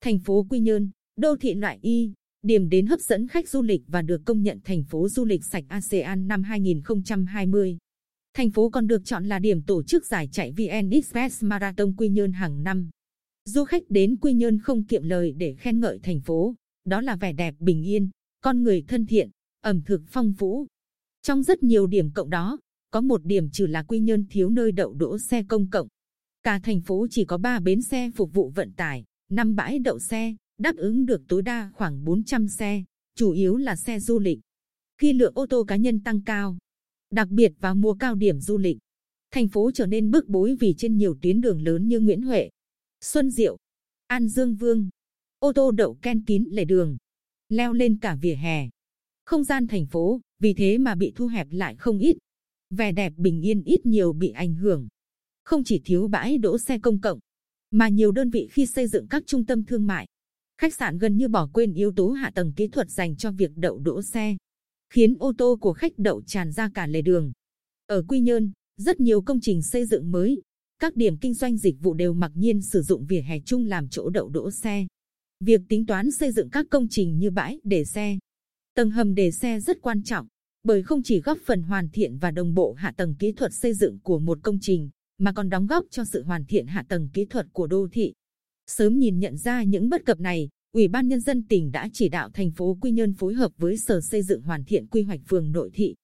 Thành phố Quy Nhơn, đô thị loại Y, điểm đến hấp dẫn khách du lịch và được công nhận thành phố du lịch sạch ASEAN năm 2020. Thành phố còn được chọn là điểm tổ chức giải chạy VN Express Marathon Quy Nhơn hàng năm. Du khách đến Quy Nhơn không kiệm lời để khen ngợi thành phố, đó là vẻ đẹp bình yên, con người thân thiện, ẩm thực phong phú. Trong rất nhiều điểm cộng đó, có một điểm trừ là Quy Nhơn thiếu nơi đậu đỗ xe công cộng. Cả thành phố chỉ có 3 bến xe phục vụ vận tải, 5 bãi đậu xe, đáp ứng được tối đa khoảng 400 xe, chủ yếu là xe du lịch. Khi lượng ô tô cá nhân tăng cao, đặc biệt vào mùa cao điểm du lịch, thành phố trở nên bức bối vì trên nhiều tuyến đường lớn như Nguyễn Huệ, Xuân Diệu, An Dương Vương, ô tô đậu ken kín lề đường, leo lên cả vỉa hè. Không gian thành phố vì thế mà bị thu hẹp lại không ít. Vẻ đẹp bình yên ít nhiều bị ảnh hưởng. Không chỉ thiếu bãi đỗ xe công cộng, mà nhiều đơn vị khi xây dựng các trung tâm thương mại, khách sạn gần như bỏ quên yếu tố hạ tầng kỹ thuật dành cho việc đậu đỗ xe, khiến ô tô của khách đậu tràn ra cả lề đường. Ở Quy Nhơn, rất nhiều công trình xây dựng mới, các điểm kinh doanh dịch vụ đều mặc nhiên sử dụng vỉa hè chung làm chỗ đậu đỗ xe. Việc tính toán xây dựng các công trình như bãi để xe, tầng hầm để xe rất quan trọng, bởi không chỉ góp phần hoàn thiện và đồng bộ hạ tầng kỹ thuật xây dựng của một công trình, mà còn đóng góp cho sự hoàn thiện hạ tầng kỹ thuật của đô thị. Sớm nhìn nhận ra những bất cập này, Ủy ban Nhân dân tỉnh đã chỉ đạo thành phố Quy Nhơn phối hợp với Sở Xây dựng hoàn thiện quy hoạch phường nội thị.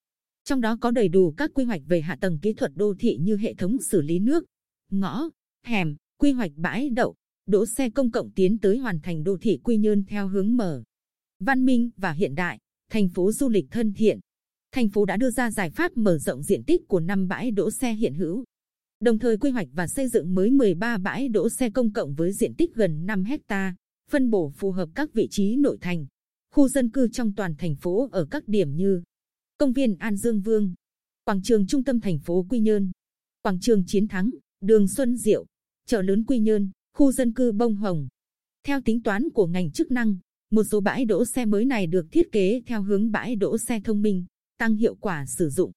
Trong đó có đầy đủ các quy hoạch về hạ tầng kỹ thuật đô thị như hệ thống xử lý nước, ngõ, hẻm, quy hoạch bãi đậu, đỗ xe công cộng tiến tới hoàn thành đô thị Quy Nhơn theo hướng mở, văn minh và hiện đại, thành phố du lịch thân thiện. Thành phố đã đưa ra giải pháp mở rộng diện tích của năm bãi đỗ xe hiện hữu, đồng thời quy hoạch và xây dựng mới 13 bãi đỗ xe công cộng với diện tích gần 5 hecta, phân bổ phù hợp các vị trí nội thành, khu dân cư trong toàn thành phố ở các điểm như công viên An Dương Vương, quảng trường trung tâm thành phố Quy Nhơn, quảng trường Chiến Thắng, đường Xuân Diệu, chợ lớn Quy Nhơn, khu dân cư Bông Hồng. Theo tính toán của ngành chức năng, một số bãi đỗ xe mới này được thiết kế theo hướng bãi đỗ xe thông minh, tăng hiệu quả sử dụng.